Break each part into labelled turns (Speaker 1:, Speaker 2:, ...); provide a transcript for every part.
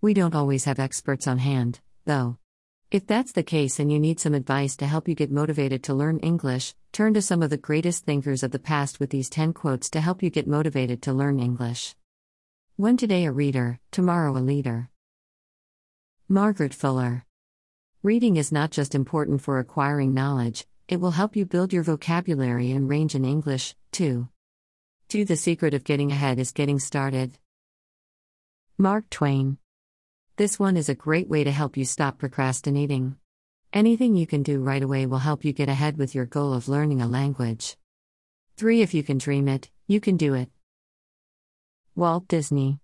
Speaker 1: We don't always have experts on hand, though. If that's the case and you need some advice to help you get motivated to learn English, turn to some of the greatest thinkers of the past with these 10 quotes to help you get motivated to learn English. When today a reader, tomorrow a leader. Margaret Fuller. Reading is not just important for acquiring knowledge, it will help you build your vocabulary and range in English, too. 2. The secret of getting ahead is getting started. Mark Twain. This one is a great way to help you stop procrastinating. Anything you can do right away will help you get ahead with your goal of learning a language. 3. If you can dream it, you can do it. Walt Disney.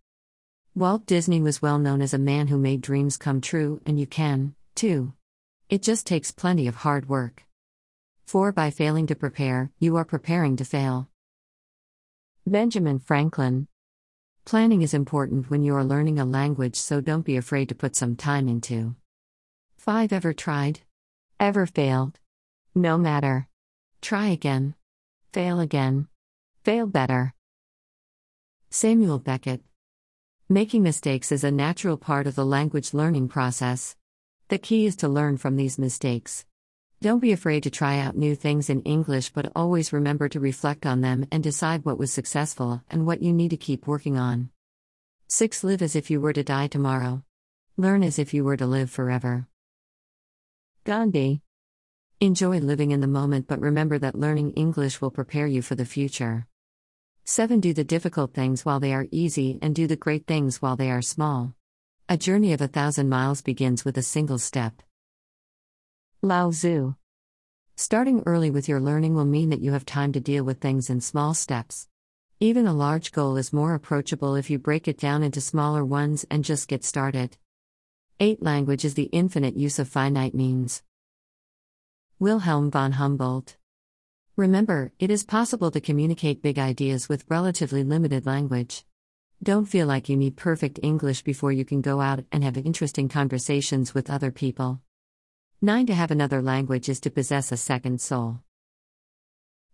Speaker 1: Walt Disney was well known as a man who made dreams come true, and you can, too. It just takes plenty of hard work. 4. By failing to prepare, you are preparing to fail. Benjamin Franklin. Planning is important when you are learning a language, so don't be afraid to put some time into. 5. Ever tried? Ever failed? No matter. Try again. Fail again. Fail better. Samuel Beckett. Making mistakes is a natural part of the language learning process. The key is to learn from these mistakes. Don't be afraid to try out new things in English, but always remember to reflect on them and decide what was successful and what you need to keep working on. 6. Live as if you were to die tomorrow. Learn as if you were to live forever. Gandhi. Enjoy living in the moment, but remember that learning English will prepare you for the future. 7. Do the difficult things while they are easy, and do the great things while they are small. A journey of a thousand miles begins with a single step. Lao Tzu. Starting early with your learning will mean that you have time to deal with things in small steps. Even a large goal is more approachable if you break it down into smaller ones and just get started. 8. Language is the infinite use of finite means. Wilhelm von Humboldt. Remember, it is possible to communicate big ideas with relatively limited language. Don't feel like you need perfect English before you can go out and have interesting conversations with other people. 9. To have another language is to possess a second soul.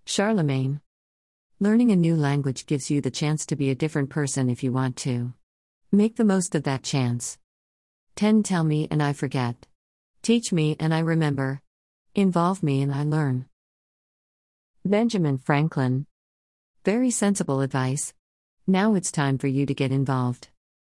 Speaker 1: Charlemagne. Learning a new language gives you the chance to be a different person if you want to. Make the most of that chance. 10. Tell me and I forget. Teach me and I remember. Involve me and I learn. Benjamin Franklin. Very sensible advice. Now it's time for you to get involved.